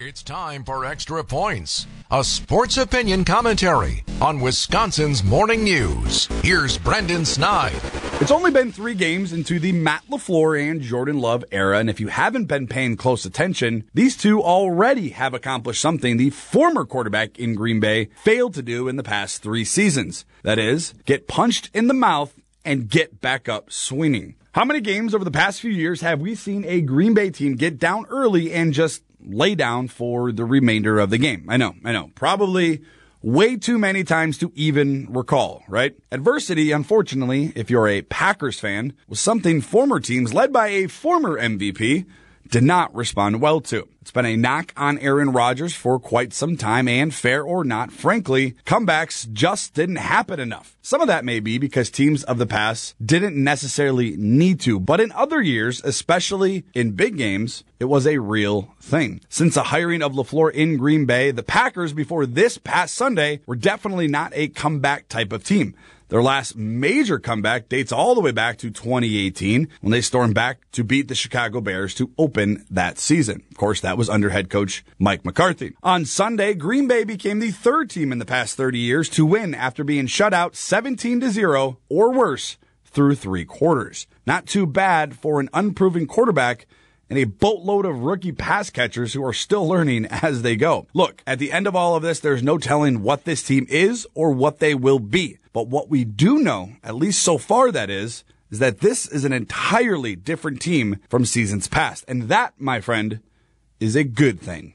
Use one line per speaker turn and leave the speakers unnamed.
It's time for Extra Points, a sports opinion commentary on Wisconsin's morning news. Here's Brendan Snide.
It's only been three games into the Matt LaFleur and Jordan Love era, and if you haven't been paying close attention, these two already have accomplished something the former quarterback in Green Bay failed to do in the past three seasons. That is, get punched in the mouth and get back up swinging. How many games over the past few years have we seen a Green Bay team get down early and just lay down for the remainder of the game. I know, I know. Probably way too many times to even recall, right? Adversity, unfortunately, if you're a Packers fan, was something former teams led by a former MVP did not respond well to. It's been a knock on Aaron Rodgers for quite some time, and fair or not, frankly, comebacks just didn't happen enough. Some of that may be because teams of the past didn't necessarily need to, but in other years, especially in big games, it was a real thing. Since the hiring of LaFleur in Green Bay, the Packers before this past Sunday were definitely not a comeback type of team. Their last major comeback dates all the way back to 2018 when they stormed back to beat the Chicago Bears to open that season. Of course, that was under head coach Mike McCarthy. On Sunday, Green Bay became the third team in the past 30 years to win after being shut out 17 to 0 or worse through three quarters. Not too bad for an unproven quarterback and a boatload of rookie pass catchers who are still learning as they go. Look, at the end of all of this, there's no telling what this team is or what they will be. But what we do know, at least so far that is, is that this is an entirely different team from seasons past. And that, my friend, is a good thing.